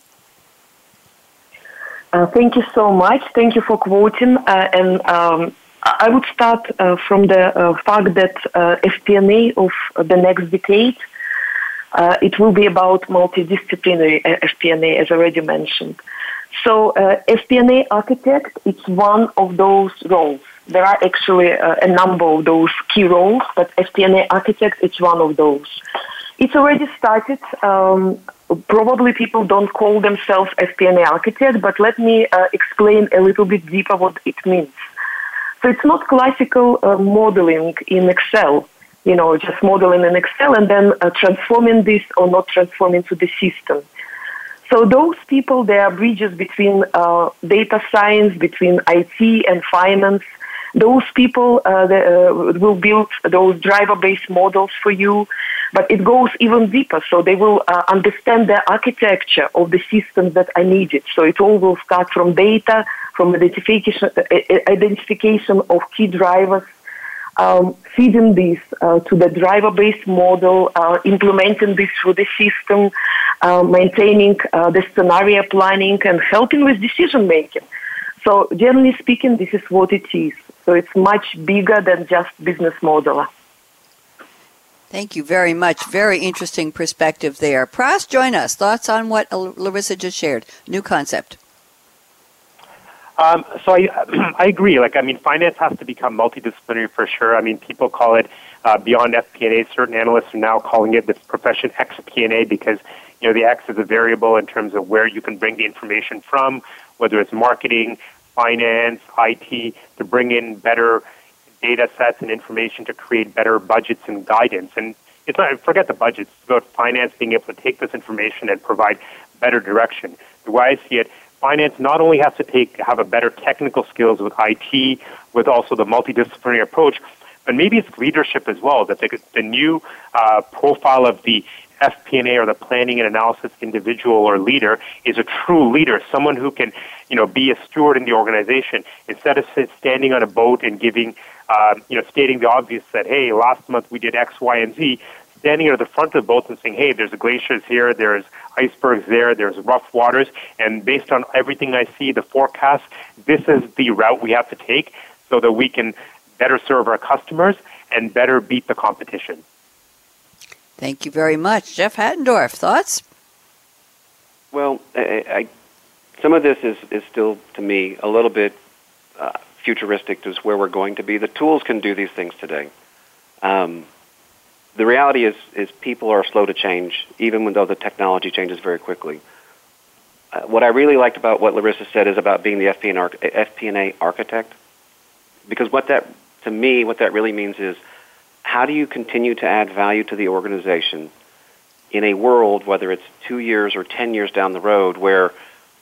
Uh, thank you so much. Thank you for quoting. Uh, and um, I would start uh, from the uh, fact that uh, FP&A of the next decade uh, it will be about multidisciplinary FP&A, as already mentioned. So uh, FP&A architect, it's one of those roles. There are actually uh, a number of those key roles, but FP&A architect, it's one of those. It's already started. Um, probably people don't call themselves FP&A architect, but let me uh, explain a little bit deeper what it means. So it's not classical uh, modeling in Excel you know, just modeling in Excel and then uh, transforming this or not transforming to the system. So those people, they are bridges between uh, data science, between IT and finance. Those people uh, they, uh, will build those driver-based models for you, but it goes even deeper. So they will uh, understand the architecture of the systems that are needed. So it all will start from data, from identification, uh, identification of key drivers, um, feeding this uh, to the driver-based model, uh, implementing this through the system, uh, maintaining uh, the scenario planning, and helping with decision making. So, generally speaking, this is what it is. So, it's much bigger than just business model. Thank you very much. Very interesting perspective there. Pras, join us. Thoughts on what Larissa just shared? New concept. Um, so I, I agree. Like, I mean, finance has to become multidisciplinary for sure. I mean, people call it uh, beyond FP&A. Certain analysts are now calling it the profession XP&A because you know the X is a variable in terms of where you can bring the information from, whether it's marketing, finance, IT, to bring in better data sets and information to create better budgets and guidance. And it's not forget the budgets. It's about finance being able to take this information and provide better direction. The way I see it, finance not only has to take have a better technical skills with IT, with also the multidisciplinary approach, but maybe it's leadership as well. That the, the new uh, profile of the FP&A or the planning and analysis individual or leader is a true leader, someone who can, you know, be a steward in the organization instead of standing on a boat and giving, uh, you know, stating the obvious that hey, last month we did X, Y, and Z. Standing at the front of the boat and saying, hey, there's glaciers here, there's icebergs there, there's rough waters, and based on everything I see, the forecast, this is the route we have to take so that we can better serve our customers and better beat the competition. Thank you very much. Jeff Hattendorf, thoughts? Well, I, I, some of this is, is still, to me, a little bit uh, futuristic to where we're going to be. The tools can do these things today. Um, the reality is, is people are slow to change, even though the technology changes very quickly. Uh, what I really liked about what Larissa said is about being the FP&A architect, because what that, to me, what that really means is – how do you continue to add value to the organization in a world, whether it's two years or 10 years down the road, where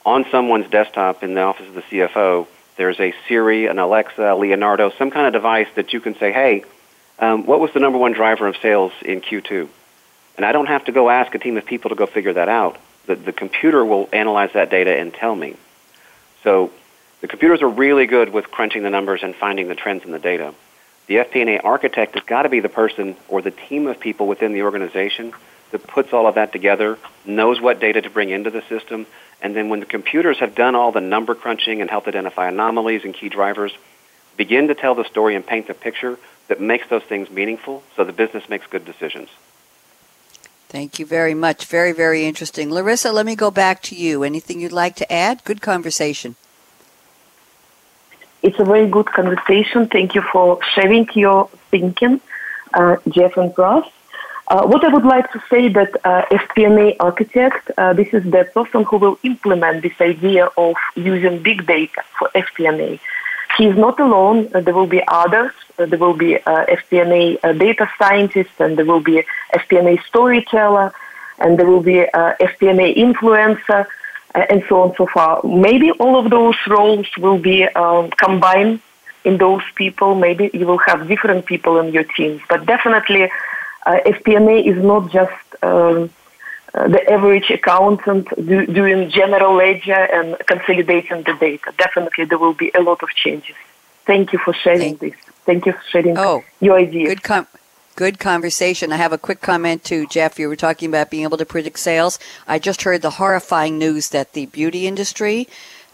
on someone's desktop in the office of the CFO, there's a Siri, an Alexa, Leonardo, some kind of device that you can say, hey, um, what was the number one driver of sales in Q2? And I don't have to go ask a team of people to go figure that out. The, the computer will analyze that data and tell me. So the computers are really good with crunching the numbers and finding the trends in the data the FP&A architect has got to be the person or the team of people within the organization that puts all of that together, knows what data to bring into the system, and then when the computers have done all the number crunching and helped identify anomalies and key drivers, begin to tell the story and paint the picture that makes those things meaningful so the business makes good decisions. Thank you very much. Very, very interesting. Larissa, let me go back to you. Anything you'd like to add? Good conversation. It's a very good conversation. Thank you for sharing your thinking, uh, Jeff and Pras. Uh, what I would like to say that uh, architect, uh, this is the person who will implement this idea of using big data for FP&A. He is not alone. Uh, there will be others. Uh, there will be uh, uh, data scientists, and there will be FP&A storyteller, and there will be FP&A influencer, uh, and so on and so far. Maybe all of those roles will be um, combined in those people. Maybe you will have different people in your teams, but definitely uh, FP&A is not just um, uh, the average accountant do, doing general ledger and consolidating the data. Definitely there will be a lot of changes. Thank you for sharing Thank this. Thank you for sharing oh, your ideas. Good com- Good conversation. I have a quick comment to Jeff. You were talking about being able to predict sales. I just heard the horrifying news that the beauty industry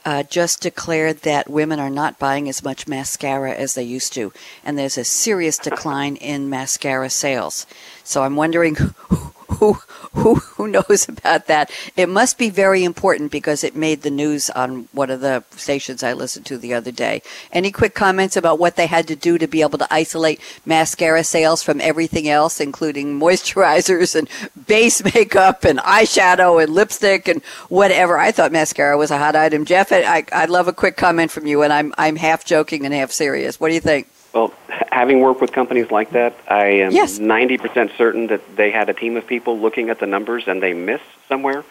uh, just declared that women are not buying as much mascara as they used to, and there's a serious decline in mascara sales. So I'm wondering who who who knows about that? It must be very important because it made the news on one of the stations I listened to the other day. Any quick comments about what they had to do to be able to isolate mascara sales from everything else, including moisturizers and base makeup and eyeshadow and lipstick and whatever? I thought mascara was a hot item. Jeff, I, I'd love a quick comment from you, and I'm I'm half joking and half serious. What do you think? Well, having worked with companies like that, I am yes. 90% certain that they had a team of people looking at the numbers and they missed somewhere.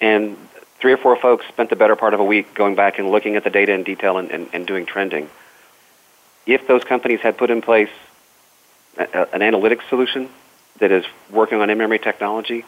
And three or four folks spent the better part of a week going back and looking at the data in detail and, and, and doing trending. If those companies had put in place a, an analytics solution that is working on in-memory technology,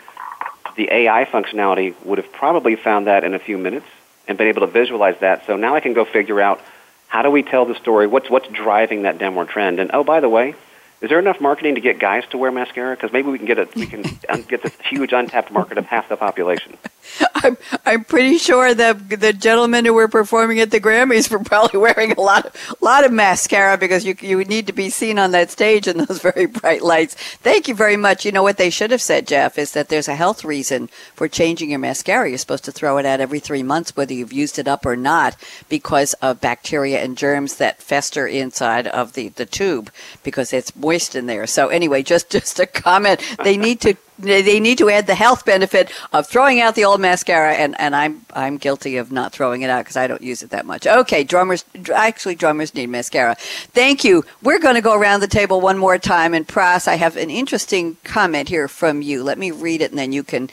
the AI functionality would have probably found that in a few minutes and been able to visualize that. So now I can go figure out – how do we tell the story? What's what's driving that downward trend? And oh, by the way, is there enough marketing to get guys to wear mascara? Because maybe we can get a we can get this huge untapped market of half the population. I'm I'm pretty sure that the gentlemen who were performing at the Grammys were probably wearing a lot of lot of mascara because you you need to be seen on that stage in those very bright lights. Thank you very much. You know what they should have said, Jeff, is that there's a health reason for changing your mascara. You're supposed to throw it out every three months, whether you've used it up or not, because of bacteria and germs that fester inside of the the tube because it's moist in there. So anyway, just just a comment. They need to they need to add the health benefit of throwing out the old mascara, and, and I'm I'm guilty of not throwing it out because I don't use it that much. Okay, drummers actually drummers need mascara. Thank you. We're going to go around the table one more time, and Pras, I have an interesting comment here from you. Let me read it, and then you can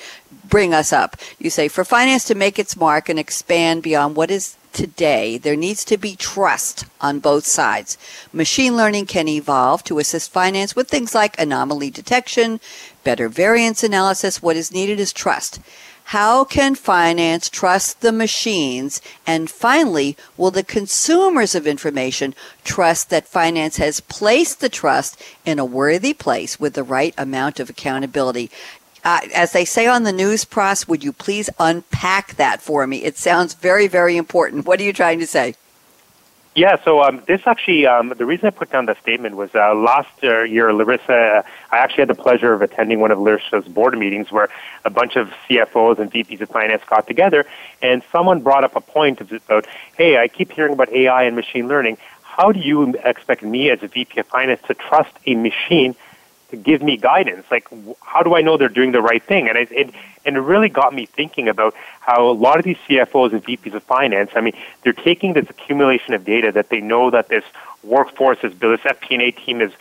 bring us up. You say for finance to make its mark and expand beyond what is today, there needs to be trust on both sides. Machine learning can evolve to assist finance with things like anomaly detection, better variance analysis. What is needed is trust. How can finance trust the machines? And finally, will the consumers of information trust that finance has placed the trust in a worthy place with the right amount of accountability? Uh, as they say on the news, Pras, would you please unpack that for me? It sounds very, very important. What are you trying to say? Yeah, so um, this actually, um, the reason I put down the statement was uh, last year, Larissa, I actually had the pleasure of attending one of Larissa's board meetings where a bunch of CFOs and VPs of finance got together, and someone brought up a point about, hey, I keep hearing about AI and machine learning. How do you expect me as a VP of finance to trust a machine to give me guidance. Like, how do I know they're doing the right thing? And it, it and it really got me thinking about how a lot of these CFOs and VPs of finance. I mean, they're taking this accumulation of data that they know that this workforce is built, this FP&A team is.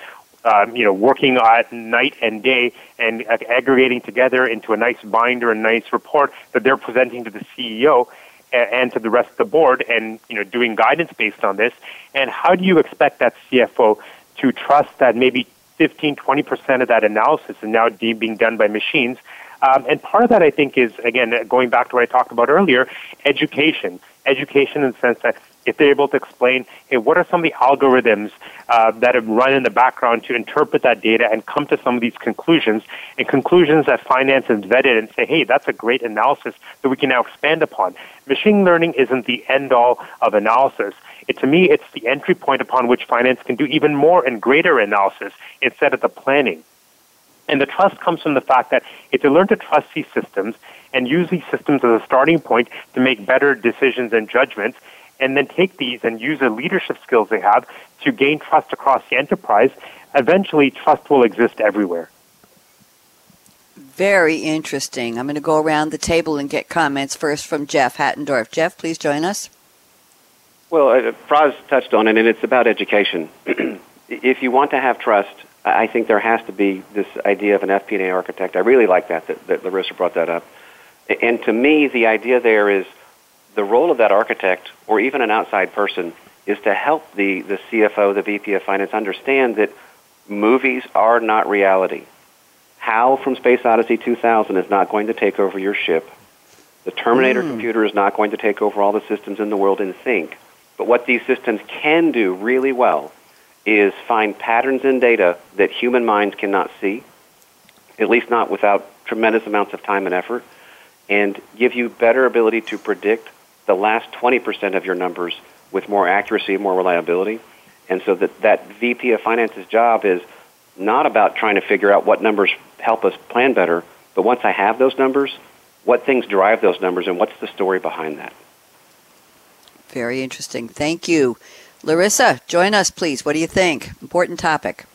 Um, you know, working at night and day and uh, aggregating together into a nice binder, a nice report that they're presenting to the CEO and to the rest of the board and you know doing guidance based on this and how do you expect that CFO to trust that maybe 15, 20% of that analysis is now being done by machines. Um, and part of that, I think, is, again, going back to what I talked about earlier, education. Education in the sense that if they're able to explain, hey, what are some of the algorithms uh, that have run in the background to interpret that data and come to some of these conclusions, and conclusions that finance has vetted and say, hey, that's a great analysis that we can now expand upon. Machine learning isn't the end all of analysis. It, to me, it's the entry point upon which finance can do even more and greater analysis instead of the planning. And the trust comes from the fact that if they learn to trust these systems and use these systems as a starting point to make better decisions and judgments, and then take these and use the leadership skills they have to gain trust across the enterprise, eventually trust will exist everywhere. Very interesting. I'm going to go around the table and get comments first from Jeff Hattendorf. Jeff, please join us. Well, uh, touched on it, and it's about education. if you want to have trust, I think there has to be this idea of an FP&A architect. I really like that, that, that Larissa brought that up. And to me, the idea there is the role of that architect, or even an outside person, is to help the, the CFO, the VP of Finance, understand that movies are not reality. HAL from Space Odyssey 2000 is not going to take over your ship. The Terminator mm. computer is not going to take over all the systems in the world and think. But what these systems can do really well is find patterns in data that human minds cannot see, at least not without tremendous amounts of time and effort, and give you better ability to predict the last 20% of your numbers with more accuracy, more reliability. And so that, that VP of Finance's job is not about trying to figure out what numbers help us plan better, but once I have those numbers, what things drive those numbers and what's the story behind that? Very interesting. Thank you. Larissa, join us, please. What do you think? Important topic.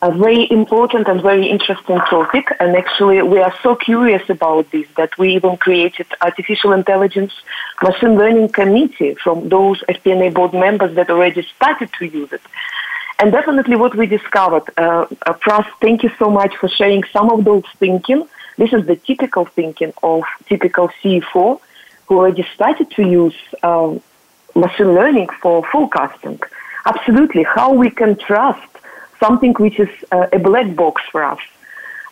A very important and very interesting topic, and actually, we are so curious about this that we even created artificial intelligence machine learning committee from those FP&A board members that already started to use it. And definitely, what we discovered, uh, uh, thank you so much for sharing some of those thinking. This is the typical thinking of typical CFO who already started to use um, machine learning for forecasting. Absolutely, how we can trust something which is uh, a black box for us.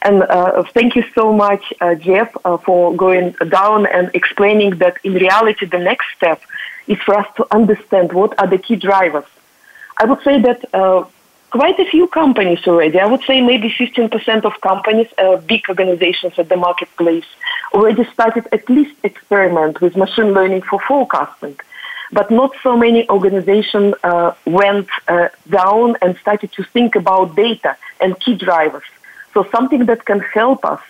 And uh, thank you so much, uh, Jeff, uh, for going down and explaining that in reality the next step is for us to understand what are the key drivers. I would say that uh, quite a few companies already. I would say maybe 15% of companies, uh, big organizations at the marketplace, already started at least experiment with machine learning for forecasting. But not so many organizations uh, went uh, down and started to think about data and key drivers. So something that can help us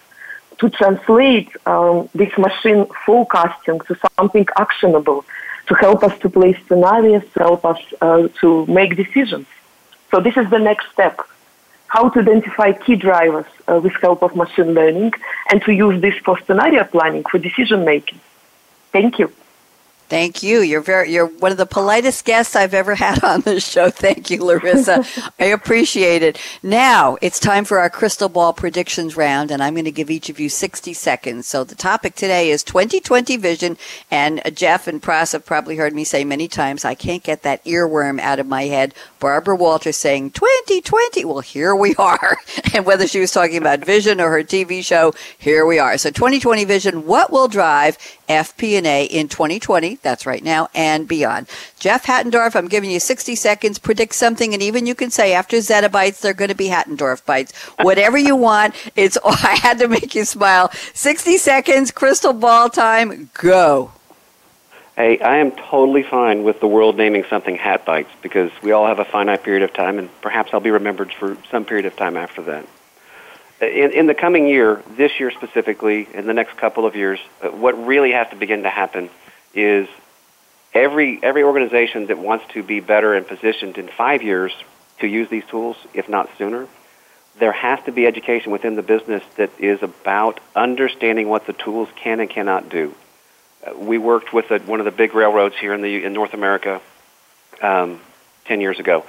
to translate um, this machine forecasting to something actionable, to help us to play scenarios, to help us uh, to make decisions. So this is the next step. How to identify key drivers uh, with help of machine learning and to use this for scenario planning for decision making. Thank you. Thank you. You're very you're one of the politest guests I've ever had on this show. Thank you, Larissa. I appreciate it. Now it's time for our crystal ball predictions round, and I'm going to give each of you 60 seconds. So the topic today is 2020 vision, and Jeff and Pras have probably heard me say many times I can't get that earworm out of my head. Barbara Walters saying 2020. Well, here we are, and whether she was talking about vision or her TV show, here we are. So 2020 vision. What will drive FP&A in 2020? That's right now and beyond. Jeff Hattendorf, I'm giving you 60 seconds. Predict something, and even you can say after Zettabytes, they're going to be Hattendorf bites. Whatever you want. It's I had to make you smile. 60 seconds, crystal ball time, go. Hey, I am totally fine with the world naming something Hat Bites because we all have a finite period of time, and perhaps I'll be remembered for some period of time after that. In, in the coming year, this year specifically, in the next couple of years, uh, what really has to begin to happen is every every organization that wants to be better and positioned in five years to use these tools, if not sooner, there has to be education within the business that is about understanding what the tools can and cannot do. Uh, we worked with a, one of the big railroads here in the in North America um, ten years ago,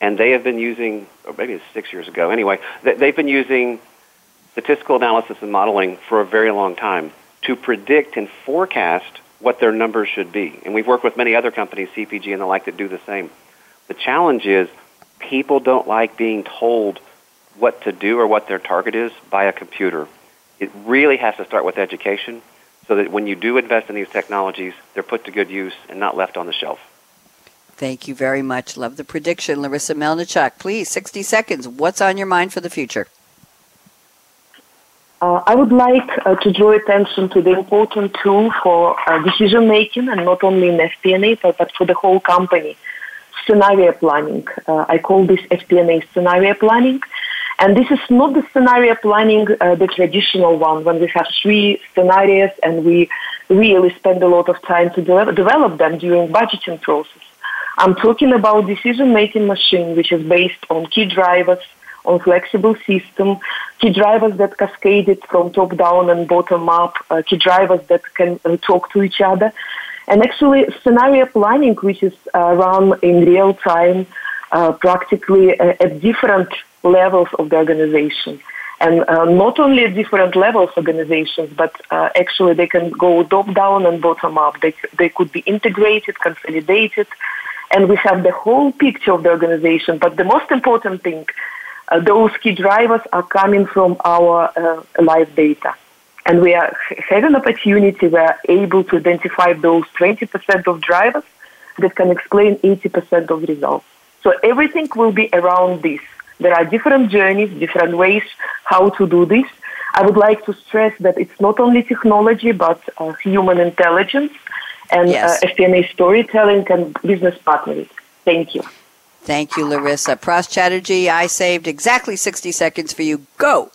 and they have been using, or maybe it's six years ago. Anyway, they've been using statistical analysis and modeling for a very long time to predict and forecast what their numbers should be. And we've worked with many other companies, CPG and the like, that do the same. The challenge is people don't like being told what to do or what their target is by a computer. It really has to start with education so that when you do invest in these technologies, they're put to good use and not left on the shelf. Thank you very much. Love the prediction. Larissa Melnichuk, please, 60 seconds. What's on your mind for the future? Uh, I would like uh, to draw attention to the important tool for uh, decision making, and not only in FP&A, but, but for the whole company, scenario planning. Uh, I call this FP&A scenario planning, and this is not the scenario planning, uh, the traditional one, when we have three scenarios and we really spend a lot of time to de- develop them during budgeting process. I'm talking about decision making machine, which is based on key drivers on flexible system, key drivers that cascaded from top down and bottom up, uh, key drivers that can uh, talk to each other. And actually, scenario planning, which is uh, run in real time, uh, practically uh, at different levels of the organization. And uh, not only at different levels of organizations, but actually they can go top down and bottom up. They, they could be integrated, consolidated, and we have the whole picture of the organization. But the most important thing those key drivers are coming from our uh, live data. And we are have an opportunity, we are able to identify those 20% of drivers that can explain 80% of results. So everything will be around this. There are different journeys, different ways how to do this. I would like to stress that it's not only technology, but uh, human intelligence and yes. uh, FP&A storytelling and business partnering. Thank you. Thank you, Larissa. Pras Chatterjee, I saved exactly 60 seconds for you. Go.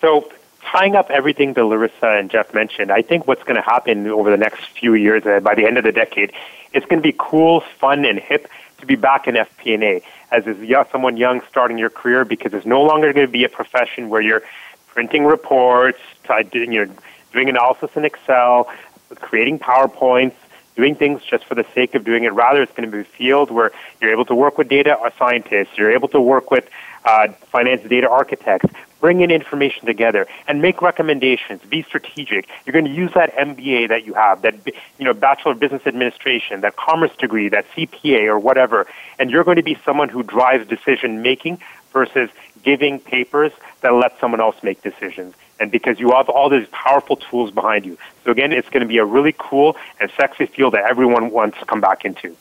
So, tying up everything that Larissa and Jeff mentioned, I think what's going to happen over the next few years, uh, by the end of the decade, it's going to be cool, fun, and hip to be back in FP&A as is someone young starting your career because it's no longer going to be a profession where you're printing reports, you know, doing analysis in Excel, creating PowerPoints, doing things just for the sake of doing it. Rather, it's going to be a field where you're able to work with data scientists, you're able to work with uh, finance data architects, bring in information together and make recommendations. Be strategic. You're going to use that MBA that you have, that you know Bachelor of Business Administration, that commerce degree, that CPA or whatever, and you're going to be someone who drives decision making versus giving papers that let someone else make decisions and because you have all these powerful tools behind you. So again, it's going to be a really cool and sexy field that everyone wants to come back into.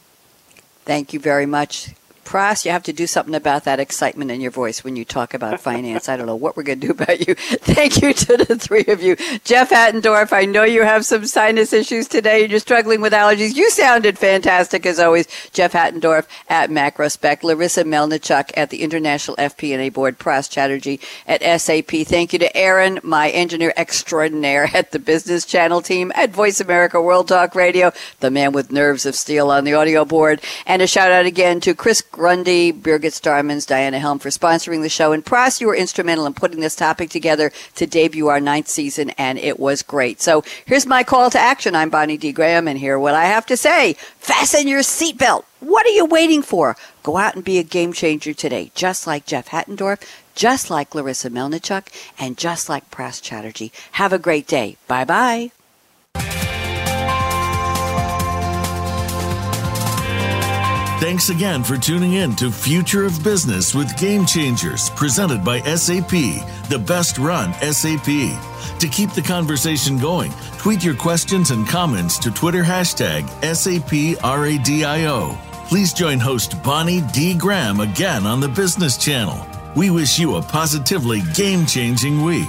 Thank you very much. Pras, you have to do something about that excitement in your voice when you talk about finance. I don't know what we're going to do about you. Thank you to the three of you. Jeff Hattendorf, I know you have some sinus issues today. You're struggling with allergies. You sounded fantastic as always. Jeff Hattendorf at Macrospec, Larissa Melnichuk at the International FP&A Board, Pras Chatterjee at SAP. Thank you to Aaron, my engineer extraordinaire at the Business Channel team at Voice America World Talk Radio, the man with nerves of steel on the audio board. And a shout out again to Chris Grundy, Birgit Starmanns, Diana Helm for sponsoring the show. And Pras, you were instrumental in putting this topic together to debut our ninth season, and it was great. So here's my call to action. I'm Bonnie D. Graham, and here what I have to say. Fasten your seatbelt. What are you waiting for? Go out and be a game changer today, just like Jeff Hattendorf, just like Larissa Melnichuk, and just like Pras Chatterjee. Have a great day. Bye bye. Thanks again for tuning in to Future of Business with Game Changers, presented by SAP, the best run SAP. To keep the conversation going, tweet your questions and comments to Twitter hashtag SAPRADIO. Please join host Bonnie D. Graham again on the Business Channel. We wish you a positively game changing week.